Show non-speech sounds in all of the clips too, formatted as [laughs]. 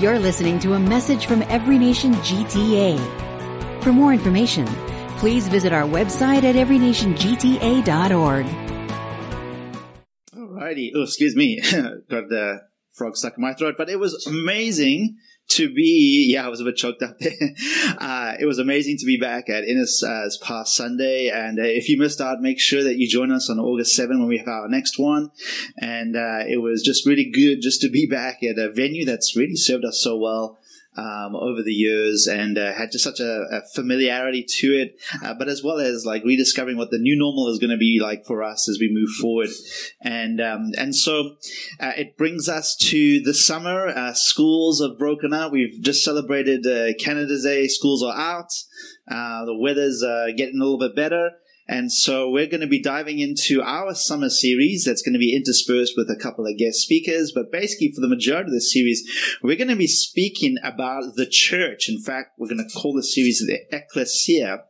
You're listening to a message from Every Nation GTA. For more information, please visit our website at everynationgta.org. Alrighty. Oh, excuse me. [laughs] Got the frog stuck in my throat, but it was amazing to be, yeah, I was a bit choked up there. [laughs] Uh, it was amazing to be back at Innis uh, past Sunday. And uh, if you missed out, make sure that you join us on August 7 when we have our next one. And uh, it was just really good just to be back at a venue that's really served us so well um, over the years and uh, had just such a, a familiarity to it, uh, but as well as like rediscovering what the new normal is going to be like for us as we move forward. And um, and so uh, it brings us to the summer. Uh, schools have broken up. We've just celebrated uh, Canada Day. Schools are out. Uh, the weather's getting a little bit better. And so we're going to be diving into our summer series that's going to be interspersed with a couple of guest speakers. But basically, for the majority of the series, we're going to be speaking about the church. In fact, we're going to call the series the Ecclesia,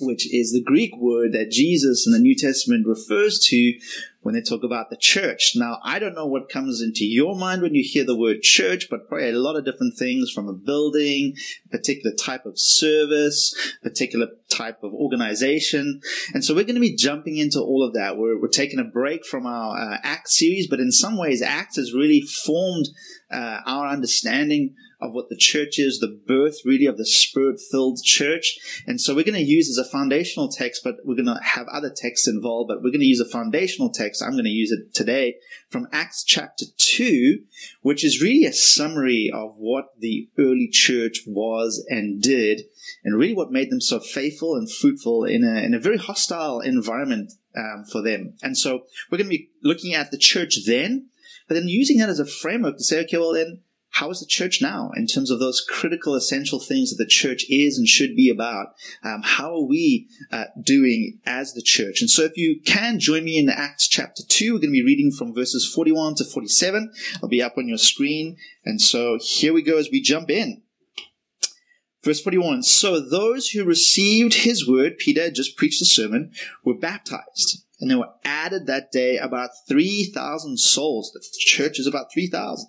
which is the Greek word that Jesus in the New Testament refers to when they talk about the church. Now, I don't know what comes into your mind when you hear the word church, but probably a lot of different things from a building, a particular type of service, particular type of organization. And so we're going to be jumping into all of that. We're, we're taking a break from our uh, ACT series, but in some ways, ACT has really formed uh, our understanding of what the church is, the birth really of the spirit filled church. And so we're going to use as a foundational text, but we're going to have other texts involved, but we're going to use a foundational text. I'm going to use it today from Acts chapter 2, which is really a summary of what the early church was and did, and really what made them so faithful and fruitful in a, in a very hostile environment um, for them. And so we're going to be looking at the church then, but then using that as a framework to say, okay, well then, how is the church now in terms of those critical, essential things that the church is and should be about? Um, how are we uh, doing as the church? And so, if you can join me in Acts chapter 2, we're going to be reading from verses 41 to 47. I'll be up on your screen. And so, here we go as we jump in. Verse 41 So those who received his word, Peter had just preached a sermon, were baptized. And there were added that day about 3,000 souls. The church is about 3,000.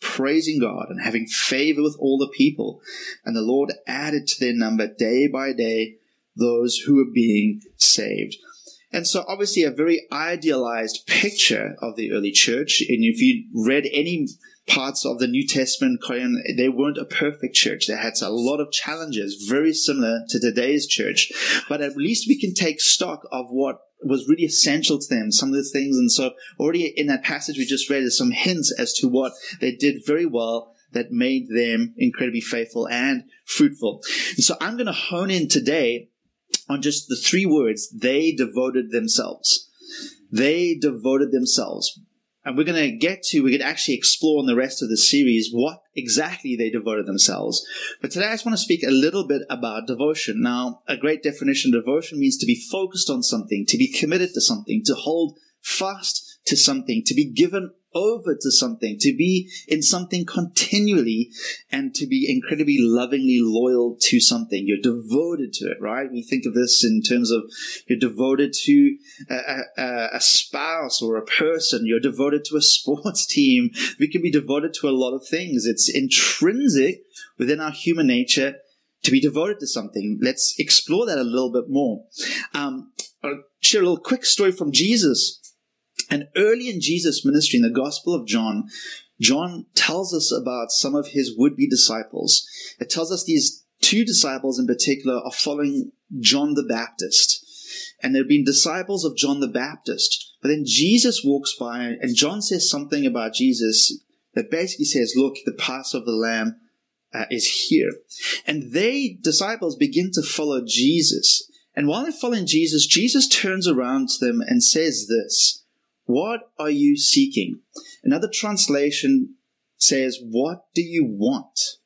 praising God and having favor with all the people. And the Lord added to their number day by day those who were being saved. And so, obviously, a very idealized picture of the early church. And if you read any parts of the New Testament, they weren't a perfect church. They had a lot of challenges, very similar to today's church. But at least we can take stock of what was really essential to them, some of the things. And so already in that passage we just read, there's some hints as to what they did very well that made them incredibly faithful and fruitful. And so I'm going to hone in today on just the three words, they devoted themselves. They devoted themselves and we're going to get to, we could actually explore in the rest of the series what exactly they devoted themselves. But today I just want to speak a little bit about devotion. Now, a great definition of devotion means to be focused on something, to be committed to something, to hold fast to something, to be given over to something, to be in something continually, and to be incredibly lovingly loyal to something. You're devoted to it, right? We think of this in terms of you're devoted to a, a, a spouse or a person. You're devoted to a [laughs] sports team. We can be devoted to a lot of things. It's intrinsic within our human nature to be devoted to something. Let's explore that a little bit more. Um, I'll share a little quick story from Jesus and early in Jesus' ministry, in the Gospel of John, John tells us about some of his would be disciples. It tells us these two disciples in particular are following John the Baptist. And they've been disciples of John the Baptist. But then Jesus walks by, and John says something about Jesus that basically says, Look, the Passover lamb uh, is here. And they, disciples, begin to follow Jesus. And while they're following Jesus, Jesus turns around to them and says this what are you seeking? Another translation says, What do you want?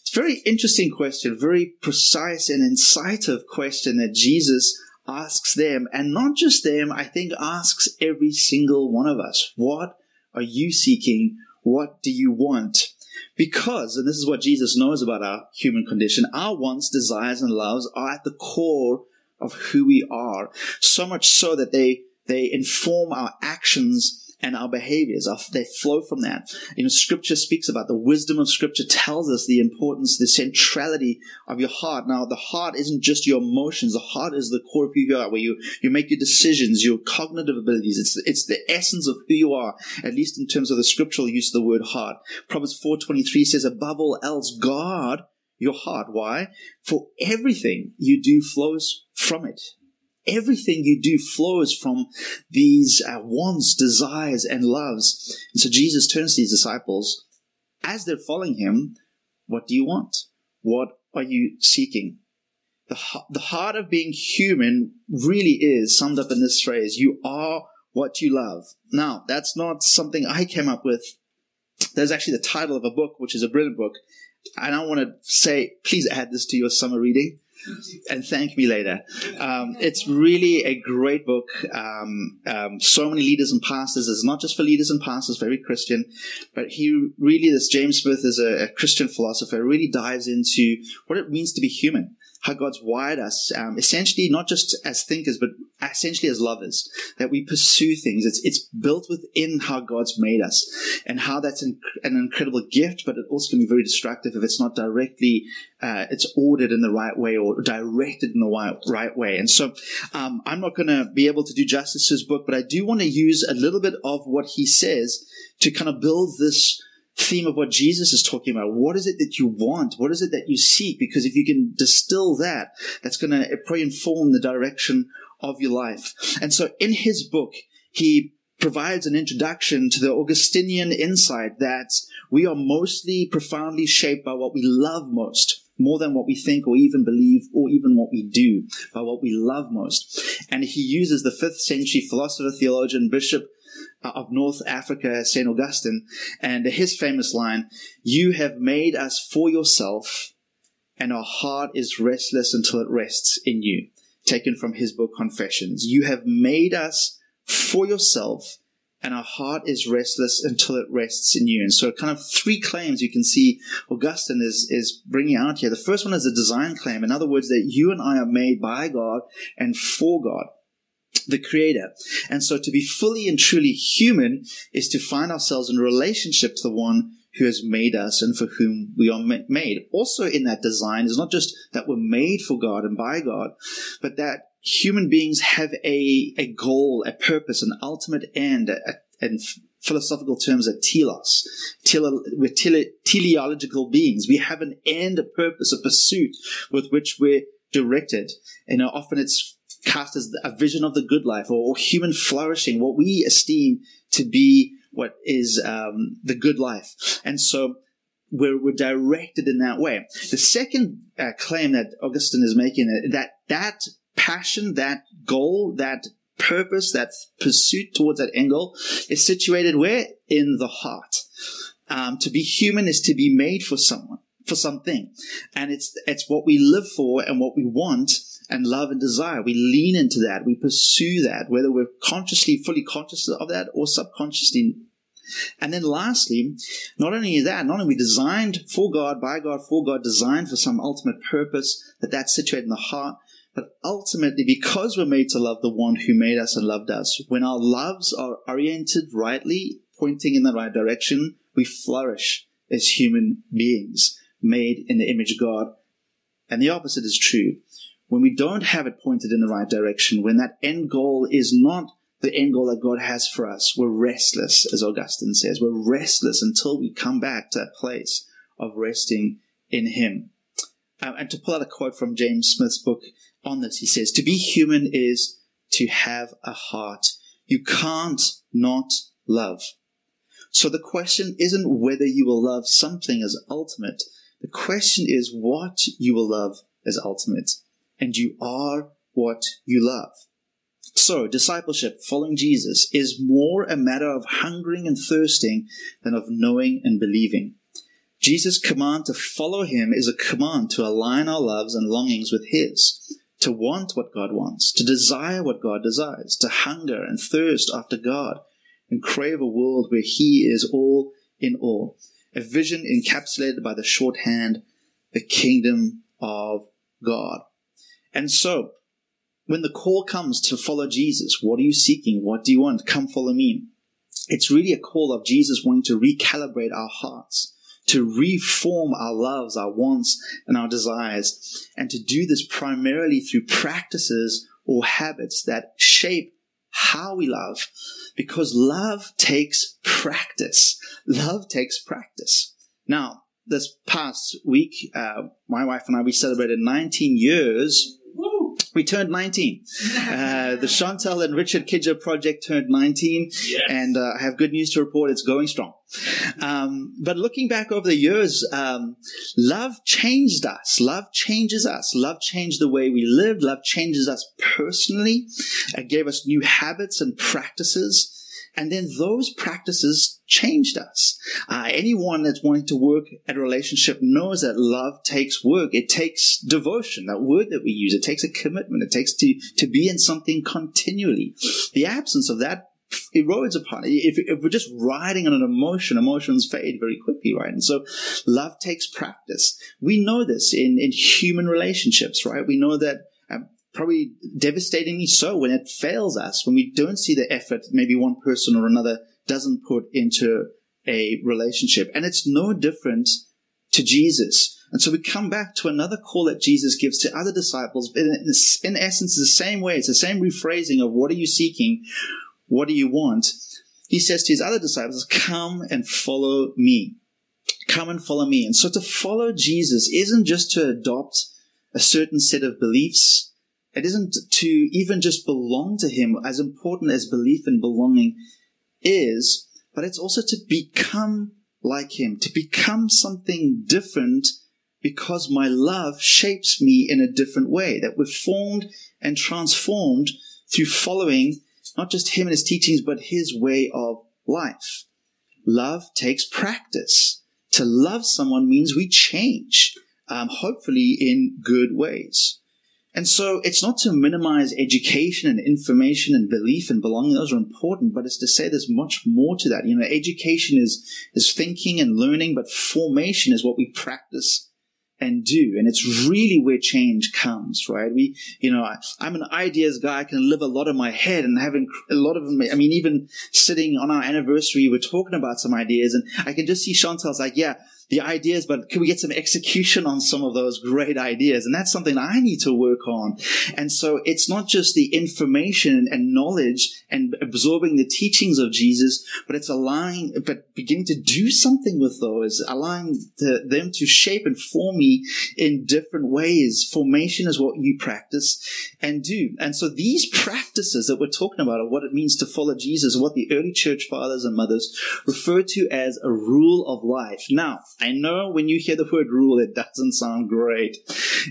It's a very interesting question, very precise and incisive question that Jesus asks them, and not just them, I think asks every single one of us. What are you seeking? What do you want? Because, and this is what Jesus knows about our human condition, our wants, desires, and loves are at the core of who we are. So much so that they, they inform our actions and our behaviors. They flow from that. You know, scripture speaks about the wisdom of scripture tells us the importance, the centrality of your heart. Now, the heart isn't just your emotions. The heart is the core of who you are, where you, you make your decisions, your cognitive abilities. It's, it's the essence of who you are, at least in terms of the scriptural use of the word heart. Proverbs 4.23 says, above all else, God your heart. Why? For everything you do flows from it everything you do flows from these uh, wants, desires, and loves. And so Jesus turns to his disciples as they're following him. What do you want? What are you seeking? The, the heart of being human really is summed up in this phrase you are what you love. Now, that's not something I came up with. There's actually the title of a book, which is a brilliant book. And I want to say, please add this to your summer reading and thank me later. Um, it's really a great book. Um, um, so many leaders and pastors. It's not just for leaders and pastors, very Christian, but he really, this James Smith is a, a Christian philosopher, really dives into what it means to be human how God's wired us, um, essentially not just as thinkers, but essentially as lovers, that we pursue things. It's, it's built within how God's made us and how that's an, an incredible gift, but it also can be very destructive if it's not directly, uh, it's ordered in the right way or directed in the right, way. And so, um, I'm not going to be able to do justice to his book, but I do want to use a little bit of what he says to kind of build this, theme of what Jesus is talking about. What is it that you want? What is it that you seek? Because if you can distill that, that's going to probably inform the direction of your life. And so in his book, he provides an introduction to the Augustinian insight that we are mostly profoundly shaped by what we love most more than what we think or even believe or even what we do, by what we love most. And he uses the fifth century philosopher, theologian, bishop, Uh, of North Africa, St. Augustine, and his famous line, You have made us for yourself, and our heart is restless until it rests in you. Taken from his book Confessions. You have made us for yourself, and our heart is restless until it rests in you. And so, kind of three claims you can see Augustine is, is bringing out here. The first one is a design claim. In other words, that you and I are made by God and for God the creator. And so to be fully and truly human is to find ourselves in relationship to the one who has made us and for whom we are made. Also in that design is not just that we're made for God and by God, but that human beings have a, a goal, a purpose, an ultimate end, and philosophical terms a telos. Tele, we're tele, teleological beings. We have an end, a purpose, a pursuit with which we're directed. Know, often it's cast as a vision of the good life or, or human flourishing, what we esteem to be what is um, the good life. And so we're, we're, directed in that way. The second uh, claim that Augustine is making uh, that that passion, that goal, that purpose, that pursuit towards that end goal is situated where? In the heart. Um, to be human is to be made for someone, for something. And it's, it's what we live for and what we want and love and desire. We lean into that. We pursue that, whether we're consciously, fully conscious of that or subconsciously. And then lastly, not only that, not only we designed for God, by God, for God, designed for some ultimate purpose that that's situated in the heart, but ultimately, because we're made to love the one who made us and loved us, when our loves are oriented rightly, pointing in the right direction, we flourish as human beings made in the image of God. And the opposite is true when we don't have it pointed in the right direction, when that end goal is not the end goal that God has for us, we're restless, as Augustine says. We're restless until we come back to that place of resting in Him. Um, and to pull out a quote from James Smith's book on this, he says, To be human is to have a heart. You can't not love. So the question isn't whether you will love something as ultimate. The question is what you will love as ultimate and you are what you love. So, discipleship, following Jesus, is more a matter of hungering and thirsting than of knowing and believing. Jesus' command to follow him is a command to align our loves and longings with his, to want what God wants, to desire what God desires, to hunger and thirst after God, and crave a world where he is all in all. A vision encapsulated by the shorthand, the kingdom of God. And so, when the call comes to follow Jesus, what are you seeking? What do you want? Come follow me. It's really a call of Jesus wanting to recalibrate our hearts, to reform our loves, our wants, and our desires, and to do this primarily through practices or habits that shape how we love, because love takes practice. Love takes practice. Now, this past week, uh, my wife and I, we celebrated 19 years we turned 19. [laughs] Uh, the Chantal and Richard Kidger project turned 19, yes. and uh, I have good news to report. It's going strong. Um, but looking back over the years, um, love changed us. Love changes us. Love changed the way we lived. Love changes us personally. It gave us new habits and practices. And then those practices changed us. Uh, anyone that's wanting to work at a relationship knows that love takes work. It takes devotion, that word that we use. It takes a commitment. It takes to, to be in something continually. The absence of that erodes upon it. If, if, we're just riding on an emotion, emotions fade very quickly, right? And so love takes practice. We know this in, in human relationships, right? We know that probably devastatingly so when it fails us, when we don't see the effort maybe one person or another doesn't put into a relationship. And it's no different to Jesus. And so we come back to another call that Jesus gives to other disciples. In, in essence, the same way. It's the same rephrasing of what are you seeking? What do you want? He says to his other disciples, come and follow me. Come and follow me. And so to follow Jesus isn't just to adopt a certain set of beliefs it isn't to even just belong to Him, as important as belief and belonging is, but it's also to become like Him, to become something different because my love shapes me in a different way, that we're formed and transformed through following not just Him and His teachings, but His way of life. Love takes practice. To love someone means we change, um, hopefully in good ways. And so it's not to minimize education and information and belief and belonging. Those are important, but it's to say there's much more to that. You know, education is, is thinking and learning, but formation is what we practice and do. And it's really where change comes, right? We, you know, I, am an ideas guy. I can live a lot in my head and having a lot of. I mean, even sitting on our anniversary, we're talking about some ideas and I can just see Chantal's like, yeah, the ideas, but can we get some execution on some of those great ideas? And that's something I need to work on. And so it's not just the information and knowledge and absorbing the teachings of Jesus, but it's allowing, but beginning to do something with those, allowing the, them to shape and form me in different ways. Formation is what you practice and do. And so these practices that we're talking about are what it means to follow Jesus, what the early church fathers and mothers refer to as a rule of life. Now, I know when you hear the word rule, it doesn't sound great.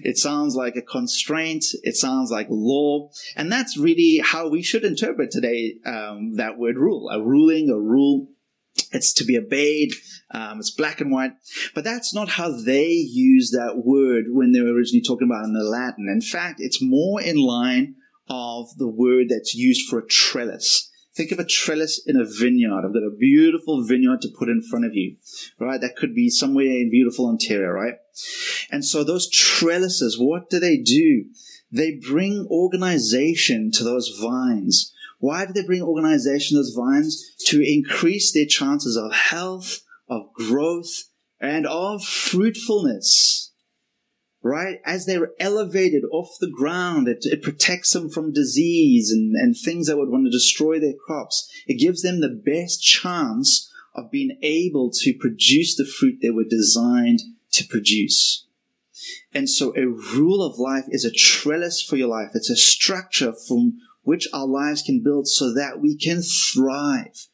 It sounds like a constraint. It sounds like law. And that's really how we should interpret today um, that word rule. A ruling, a rule. It's to be obeyed. Um, it's black and white. But that's not how they use that word when they were originally talking about it in the Latin. In fact, it's more in line of the word that's used for a trellis. Think of a trellis in a vineyard. I've got a beautiful vineyard to put in front of you, right? That could be somewhere in beautiful Ontario, right? And so those trellises, what do they do? They bring organization to those vines. Why do they bring organization to those vines? To increase their chances of health, of growth, and of fruitfulness right? As they're elevated off the ground, it, it protects them from disease and, and things that would want to destroy their crops. It gives them the best chance of being able to produce the fruit they were designed to produce. And so a rule of life is a trellis for your life. It's a structure from which our lives can build so that we can thrive,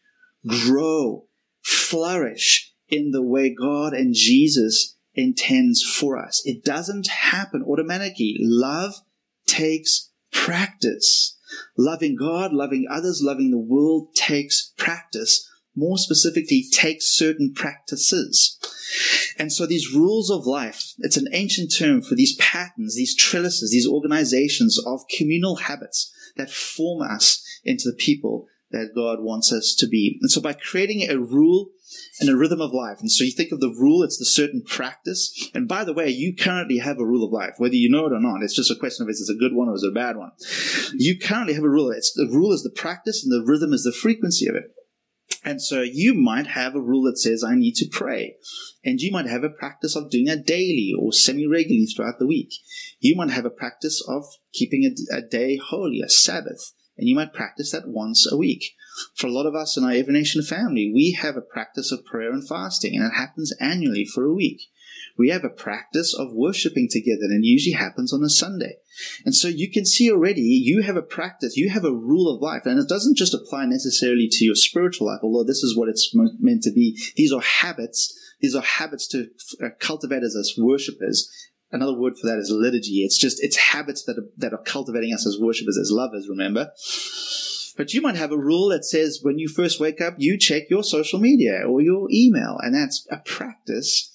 grow, flourish in the way God and Jesus intends for us. It doesn't happen automatically. Love takes practice. Loving God, loving others, loving the world takes practice. More specifically, takes certain practices. And so these rules of life, it's an ancient term for these patterns, these trellises, these organizations of communal habits that form us into the people that God wants us to be. And so by creating a rule and a rhythm of life, and so you think of the rule, it's the certain practice. And by the way, you currently have a rule of life, whether you know it or not. It's just a question of is it a good one or is it a bad one. You currently have a rule. It's the rule is the practice and the rhythm is the frequency of it. And so you might have a rule that says, I need to pray. And you might have a practice of doing that daily or semi regularly throughout the week. You might have a practice of keeping a, a, day holy, a Sabbath, and you might practice that once a week. For a lot of us in our Every family, we have a practice of prayer and fasting, and it happens annually for a week we have a practice of worshiping together, and it usually happens on a Sunday. And so you can see already you have a practice, you have a rule of life, and it doesn't just apply necessarily to your spiritual life, although this is what it's meant to be. These are habits. These are habits to uh, cultivate as us worshippers. Another word for that is liturgy. It's just, it's habits that are, that are cultivating us as worshippers, as lovers, remember? But you might have a rule that says when you first wake up, you check your social media or your email, and that's a practice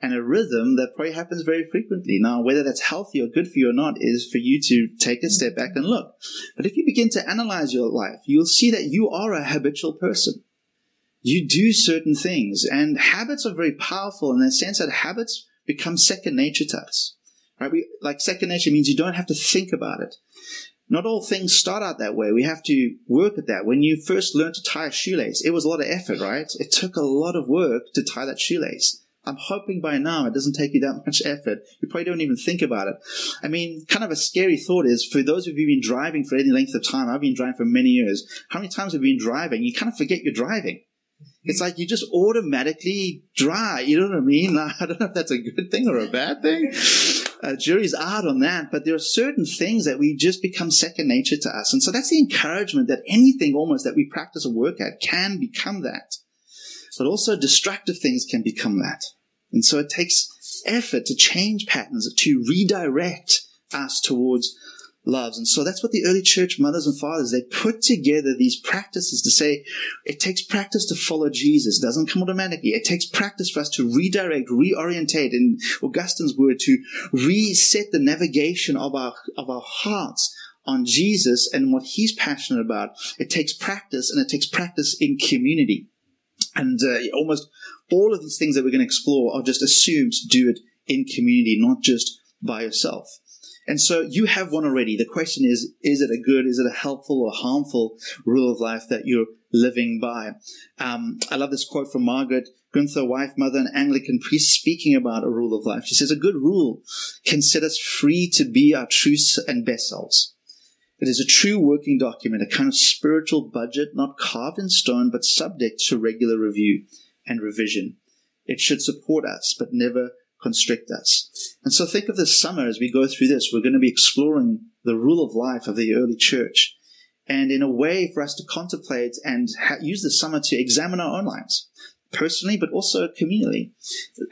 and a rhythm that probably happens very frequently. Now, whether that's healthy or good for you or not is for you to take a step back and look. But if you begin to analyze your life, you'll see that you are a habitual person. You do certain things, and habits are very powerful in the sense that habits become second nature to us. Right? We, like second nature means you don't have to think about it. Not all things start out that way. We have to work at that. When you first learned to tie a shoelace, it was a lot of effort, right? It took a lot of work to tie that shoelace. I'm hoping by now it doesn't take you that much effort. You probably don't even think about it. I mean, kind of a scary thought is for those of you who've been driving for any length of time, I've been driving for many years. How many times have you been driving? You kind of forget you're driving. It's like you just automatically dry. You know what I mean? Like, [laughs] I don't know if that's a good thing or a bad thing. Uh, jury's out on that, but there are certain things that we just become second nature to us. And so that's the encouragement that anything almost that we practice or work at can become that but also destructive things can become that. And so it takes effort to change patterns, to redirect us towards loves. And so that's what the early church mothers and fathers, they put together these practices to say it takes practice to follow Jesus. It doesn't come automatically. It takes practice for us to redirect, reorientate, in Augustine's word, to reset the navigation of our, of our hearts on Jesus and what he's passionate about. It takes practice and it takes practice in community. And uh, almost all of these things that we're going to explore are just assumed to do it in community, not just by yourself. And so you have one already. The question is, is it a good, is it a helpful or harmful rule of life that you're living by? Um, I love this quote from Margaret Guenther, wife, mother, and Anglican priest speaking about a rule of life. She says, a good rule can set us free to be our true and best selves. It is a true working document, a kind of spiritual budget, not carved in stone, but subject to regular review and revision. It should support us, but never constrict us. And so think of this summer as we go through this. We're going to be exploring the rule of life of the early church. And in a way for us to contemplate and ha- use the summer to examine our own lives personally, but also communally.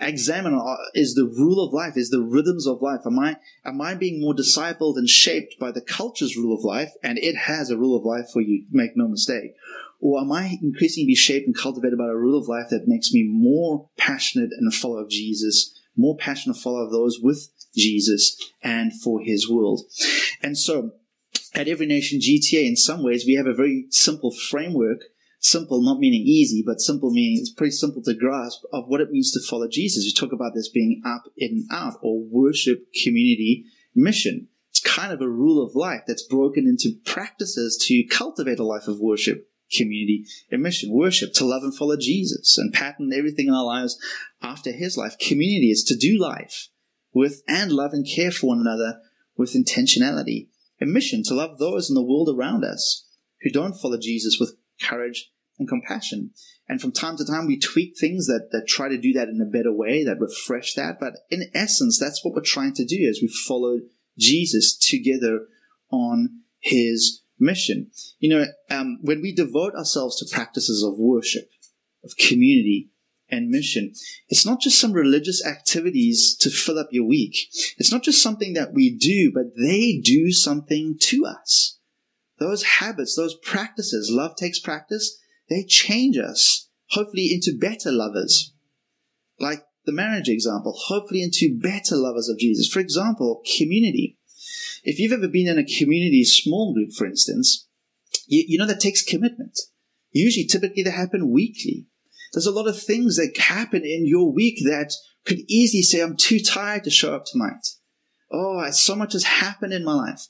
Examine uh, is the rule of life, is the rhythms of life. Am I, am I being more discipled and shaped by the culture's rule of life? And it has a rule of life for you, make no mistake. Or am I increasingly shaped and cultivated by a rule of life that makes me more passionate and a follower of Jesus, more passionate follower of those with Jesus and for his world? And so, at Every Nation GTA, in some ways, we have a very simple framework simple, not meaning easy, but simple meaning it's pretty simple to grasp of what it means to follow Jesus. We talk about this being up in out or worship community mission. It's kind of a rule of life that's broken into practices to cultivate a life of worship, community, and mission. Worship, to love and follow Jesus and pattern everything in our lives after his life. Community is to do life with and love and care for one another with intentionality. And mission, to love those in the world around us who don't follow Jesus with courage, and compassion. And from time to time, we tweak things that, that try to do that in a better way, that refresh that. But in essence, that's what we're trying to do as we follow Jesus together on his mission. You know, um, when we devote ourselves to practices of worship, of community, and mission. It's not just some religious activities to fill up your week. It's not just something that we do, but they do something to us. those habits, those practices, love takes practice, they change us, hopefully into better lovers. Like the marriage example, hopefully into better lovers of Jesus. For example, community. If you've ever been in a community small group, for instance, you, you know that takes commitment. Usually, typically, they happen weekly. There's a lot of things that happen in your week that could easily say, I'm too tired to show up tonight. Oh, so much has happened in my life.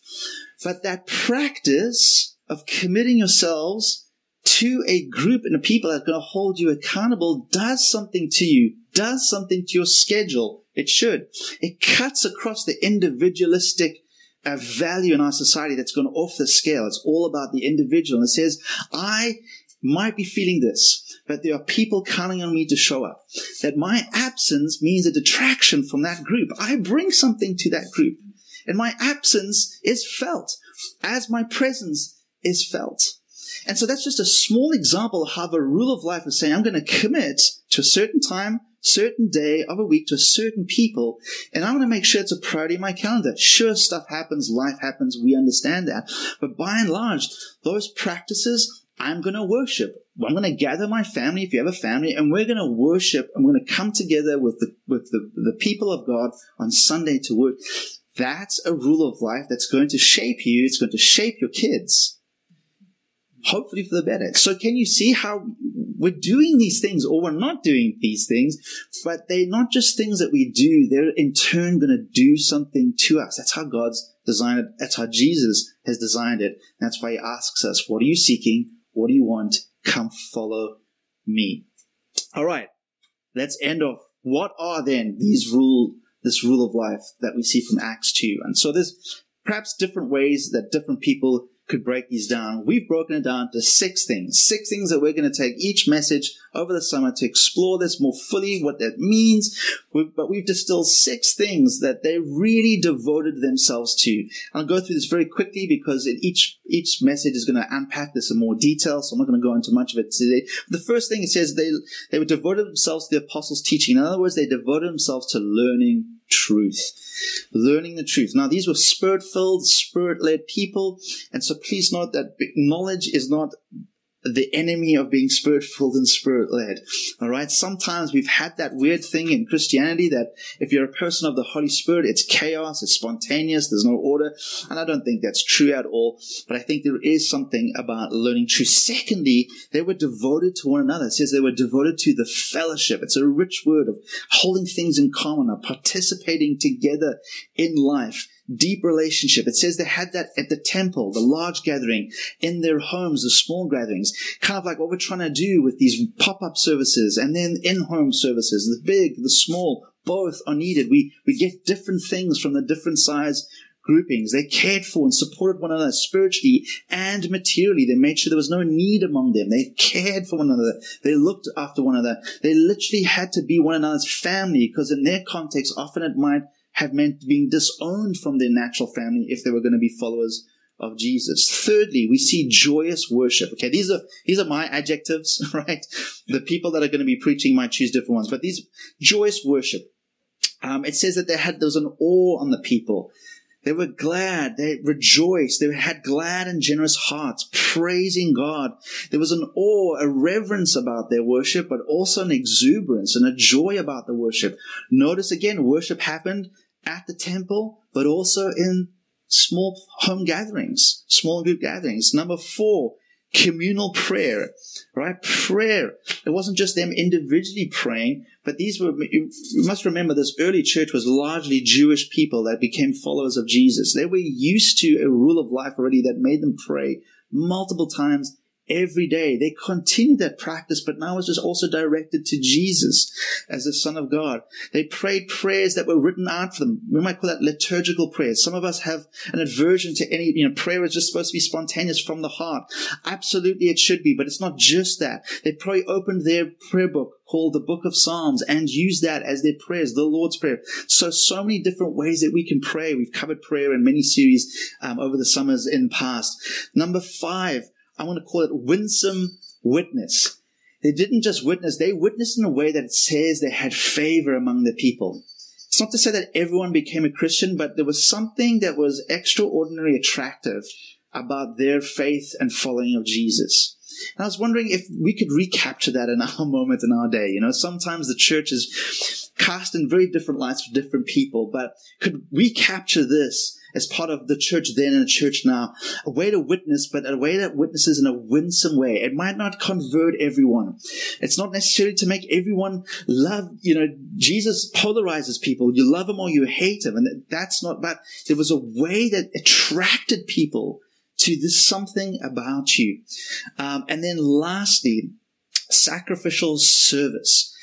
But that practice of committing yourselves to a group and a people that's going to hold you accountable does something to you, does something to your schedule. It should. It cuts across the individualistic uh, value in our society that's gone off the scale. It's all about the individual. And it says, I might be feeling this, but there are people counting on me to show up. That my absence means a detraction from that group. I bring something to that group. And my absence is felt as my presence is felt. And so that's just a small example of how the rule of life is saying, I'm going to commit to a certain time, certain day of a week to certain people, and I'm going to make sure it's a priority in my calendar. Sure, stuff happens, life happens, we understand that. But by and large, those practices, I'm going to worship. I'm going to gather my family, if you have a family, and we're going to worship. I'm going to come together with the, with the, the people of God on Sunday to work. That's a rule of life that's going to shape you. It's going to shape your kids. Hopefully for the better. So can you see how we're doing these things or we're not doing these things, but they're not just things that we do. They're in turn going to do something to us. That's how God's designed it. That's how Jesus has designed it. That's why he asks us, what are you seeking? What do you want? Come follow me. All right. Let's end off. What are then these rule, this rule of life that we see from Acts 2? And so there's perhaps different ways that different people could break these down, we've broken it down to six things. Six things that we're going to take each message over the summer to explore this more fully, what that means. We've, but we've distilled six things that they really devoted themselves to. I'll go through this very quickly because each each message is going to unpack this in more detail, so I'm not going to go into much of it today. The first thing it says they they were devoted themselves to the apostles' teaching. In other words, they devoted themselves to learning truth. Learning the truth. Now, these were spirit filled, spirit led people. And so please note that knowledge is not the enemy of being spirit filled and spirit led. All right. Sometimes we've had that weird thing in Christianity that if you're a person of the Holy Spirit, it's chaos, it's spontaneous, there's no order. And I don't think that's true at all. But I think there is something about learning truth. Secondly, they were devoted to one another. It says they were devoted to the fellowship. It's a rich word of holding things in common, of participating together in life deep relationship. It says they had that at the temple, the large gathering, in their homes, the small gatherings, kind of like what we're trying to do with these pop-up services and then in-home services, the big, the small, both are needed. We, we get different things from the different size groupings. They cared for and supported one another spiritually and materially. They made sure there was no need among them. They cared for one another. They looked after one another. They literally had to be one another's family because in their context, often it might have meant being disowned from their natural family if they were going to be followers of Jesus. Thirdly, we see joyous worship. Okay, these are these are my adjectives, [laughs] right? The people that are going to be preaching might choose different ones, but these joyous worship. Um, it says that they had there was an awe on the people. They were glad. They rejoiced. They had glad and generous hearts, praising God. There was an awe, a reverence about their worship, but also an exuberance and a joy about the worship. Notice again, worship happened at the temple, but also in small home gatherings, small group gatherings. Number four, communal prayer, right? Prayer. It wasn't just them individually praying, but these were, you must remember this early church was largely Jewish people that became followers of Jesus. They were used to a rule of life already that made them pray multiple times every day. They continued that practice, but now it was also directed to Jesus as the Son of God. They prayed prayers that were written out for them. We might call that liturgical prayers. Some of us have an aversion to any, you know, prayer is just supposed to be spontaneous from the heart. Absolutely it should be, but it's not just that. They probably opened their prayer book called the Book of Psalms and used that as their prayers, the Lord's Prayer. So, so many different ways that we can pray. We've covered prayer in many series um, over the summers in past. Number five, I want to call it winsome witness. They didn't just witness, they witnessed in a way that says they had favor among the people. It's not to say that everyone became a Christian, but there was something that was extraordinarily attractive about their faith and following of Jesus. And I was wondering if we could recapture that in [laughs] our moment in our day. You know, sometimes the church is cast in very different lights for different people, but could we capture this as part of the church then and the church now? A way to witness, but a way that witnesses in a winsome way. It might not convert everyone. It's not necessarily to make everyone love, you know, Jesus polarizes people. You love him or you hate him. And that's not, but there was a way that attracted people to this something about you. Um, and then lastly, sacrificial service.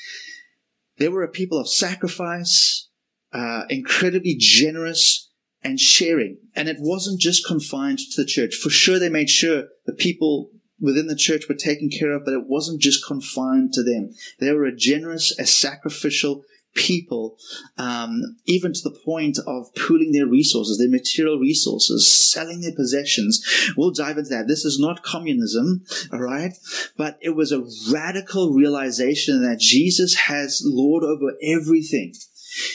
They were a people of sacrifice, uh, incredibly generous and sharing. And it wasn't just confined to the church. For sure, they made sure the people within the church were taken care of, but it wasn't just confined to them. They were a generous, a sacrificial, people, um, even to the point of pooling their resources, their material resources, selling their possessions. We'll dive into that. This is not communism, all right? But it was a radical realization that Jesus has Lord over everything.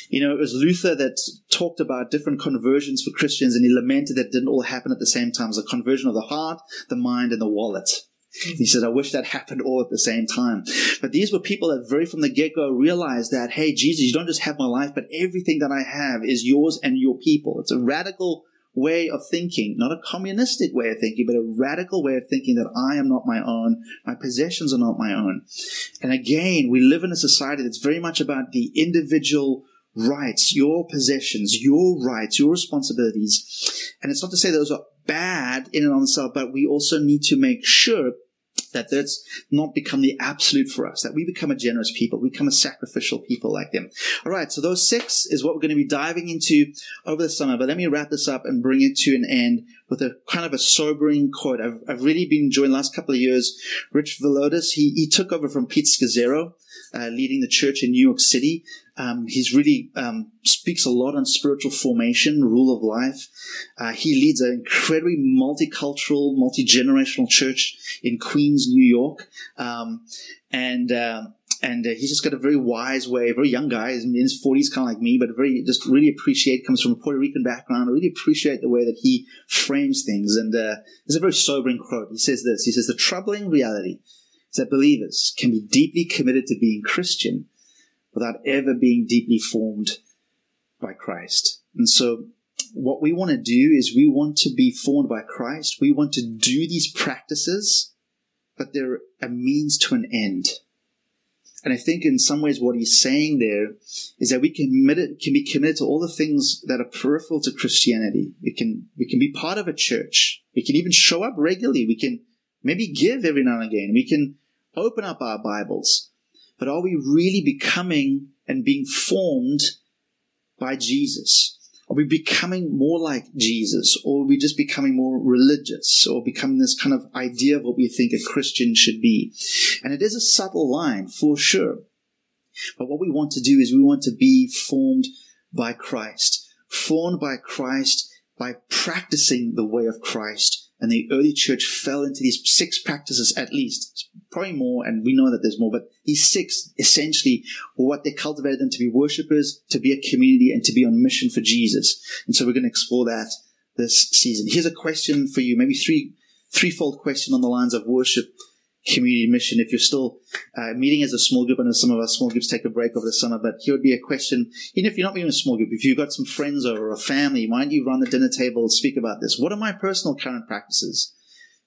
You know, it was Luther that talked about different conversions for Christians and he lamented that didn't all happen at the same time. It was a conversion of the heart, the mind, and the wallet. Mm-hmm. He said, I wish that happened all at the same time. But these were people that very from the get-go realized that, hey, Jesus, you don't just have my life, but everything that I have is yours and your people. It's a radical way of thinking, not a communistic way of thinking, but a radical way of thinking that I am not my own, my possessions are not my own. And again, we live in a society that's very much about the individual rights, your possessions, your rights, your responsibilities. And it's not to say those are bad in and of themselves, but we also need to make sure that that's not become the absolute for us, that we become a generous people, we become a sacrificial people like them. All right, so those six is what we're going to be diving into over the summer. But let me wrap this up and bring it to an end with a kind of a sobering quote. I've, I've really been enjoying the last couple of years. Rich Villodas, he, he took over from Pete Scazzero, uh, leading the church in New York City. Um, he's really um, speaks a lot on spiritual formation, rule of life. Uh, he leads an incredibly multicultural, multi generational church in Queens, New York, um, and. Uh, and uh, he's just got a very wise way, very young guy, he's in his 40s, kind of like me, but very, just really appreciate, comes from a Puerto Rican background, I really appreciate the way that he frames things. And uh, a very sobering quote. He says this, he says, the troubling reality that believers can be deeply committed to being Christian, without ever being deeply formed by Christ. And so what we want to do is we want to be formed by Christ. We want to do these practices, but they're a means to an end. And I think in some ways what he's saying there is that we can, be committed to all the things that are peripheral to Christianity. We can, we can be part of a church. We can even show up regularly. We can maybe give every now and again. We can open up our Bibles. But are we really becoming and being formed by Jesus? Are we becoming more like Jesus? Or are we just becoming more religious or becoming this kind of idea of what we think a Christian should be? And it is a subtle line for sure. But what we want to do is we want to be formed by Christ, formed by Christ by practicing the way of Christ and the early church fell into these six practices at least, probably more, and we know that there's more, but these six essentially were what they cultivated them to be worshippers, to be a community, and to be on mission for Jesus. And so we're going to explore that this season. Here's a question for you, maybe three, threefold question on the lines of worship community mission. If you're still uh, meeting as a small group, I know some of our small groups take a break over the summer, but here would be a question. Even if you're not meeting a small group, if you've got some friends or a family, why don't you run the dinner table and speak about this. What are my personal current practices?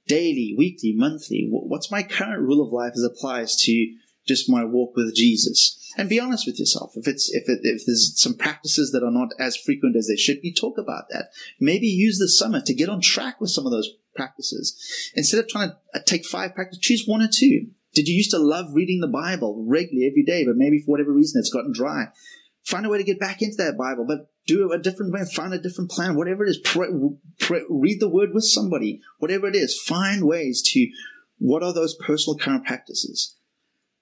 Daily, weekly, monthly? What's my current rule of life as applies to just my walk with Jesus? And be honest with yourself. If it's if it, if there's some practices that are not as frequent as they should be, talk about that. Maybe use the summer to get on track with some of those practices. Instead of trying to uh, take five practices, choose one or two. Did you used to love reading the Bible regularly every day, but maybe for whatever reason it's gotten dry? Find a way to get back into that Bible, but do it a different way. Find a different plan. Whatever it is, pray, pray, read the Word with somebody. Whatever it is, find ways to. What are those personal current practices?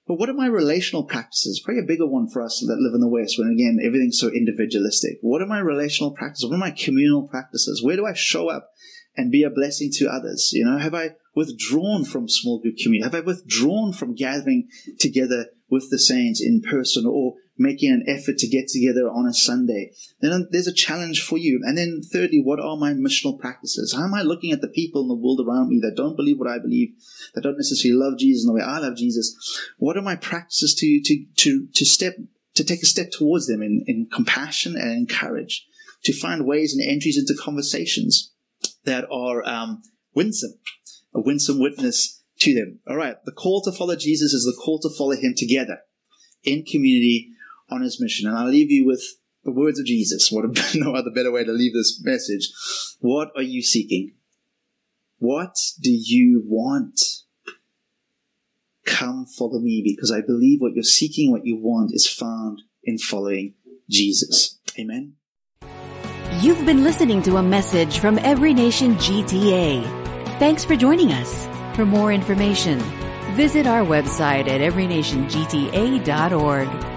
But what are my relational practices? Probably a bigger one for us that live in the West when again everything's so individualistic. What are my relational practices? What are my communal practices? Where do I show up and be a blessing to others? You know, have I withdrawn from small group community? Have I withdrawn from gathering together with the saints in person or making an effort to get together on a Sunday, then there's a challenge for you. And then thirdly, what are my missional practices? How am I looking at the people in the world around me that don't believe what I believe, that don't necessarily love Jesus in the way I love Jesus? What are my practices to, to, to, to step, to take a step towards them in, in compassion and in courage, to find ways and entries into conversations that are um, winsome, a winsome witness to them. All right. The call to follow Jesus is the call to follow him together in community on his mission. And I'll leave you with the words of Jesus. What a, [laughs] no other better way to leave this message. What are you seeking? What do you want? Come follow me because I believe what you're seeking, what you want is found in following Jesus. Amen. You've been listening to a message from Every Nation GTA. Thanks for joining us. For more information, visit our website at everynationgta.org.